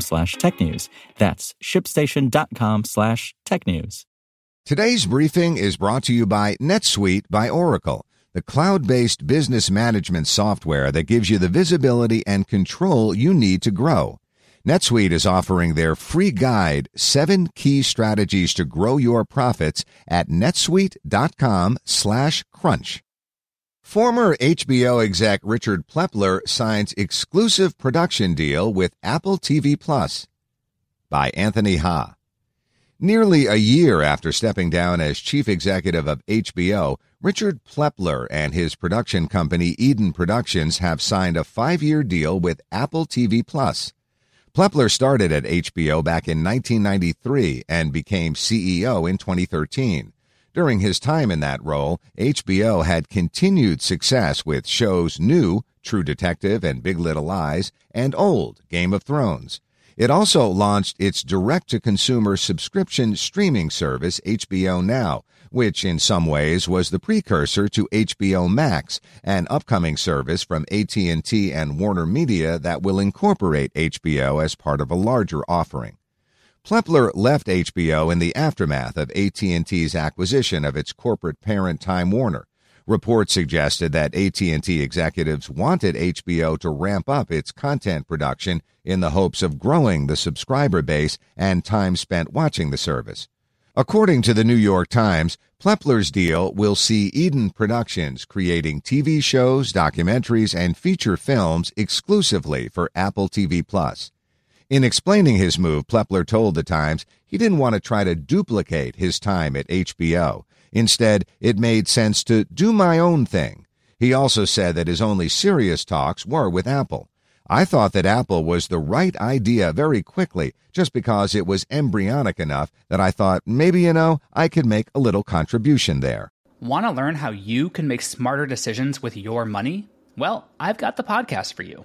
slash technews. That's shipstation.com slash tech news. Today's briefing is brought to you by NetSuite by Oracle, the cloud-based business management software that gives you the visibility and control you need to grow. NetSuite is offering their free guide, seven key strategies to grow your profits at netsuite.com slash crunch. Former HBO exec Richard Plepler signs exclusive production deal with Apple TV Plus by Anthony Ha. Nearly a year after stepping down as chief executive of HBO, Richard Plepler and his production company Eden Productions have signed a five-year deal with Apple TV Plus. Plepler started at HBO back in 1993 and became CEO in 2013. During his time in that role, HBO had continued success with shows New, True Detective and Big Little Lies, and Old, Game of Thrones. It also launched its direct-to-consumer subscription streaming service HBO Now, which in some ways was the precursor to HBO Max, an upcoming service from AT&T and Warner Media that will incorporate HBO as part of a larger offering. Plepler left HBO in the aftermath of AT&T's acquisition of its corporate parent Time Warner. Reports suggested that AT&T executives wanted HBO to ramp up its content production in the hopes of growing the subscriber base and time spent watching the service. According to the New York Times, Plepler's deal will see Eden Productions creating TV shows, documentaries, and feature films exclusively for Apple TV Plus. In explaining his move, Plepler told The Times he didn't want to try to duplicate his time at HBO. Instead, it made sense to do my own thing. He also said that his only serious talks were with Apple. I thought that Apple was the right idea very quickly, just because it was embryonic enough that I thought maybe, you know, I could make a little contribution there. Want to learn how you can make smarter decisions with your money? Well, I've got the podcast for you.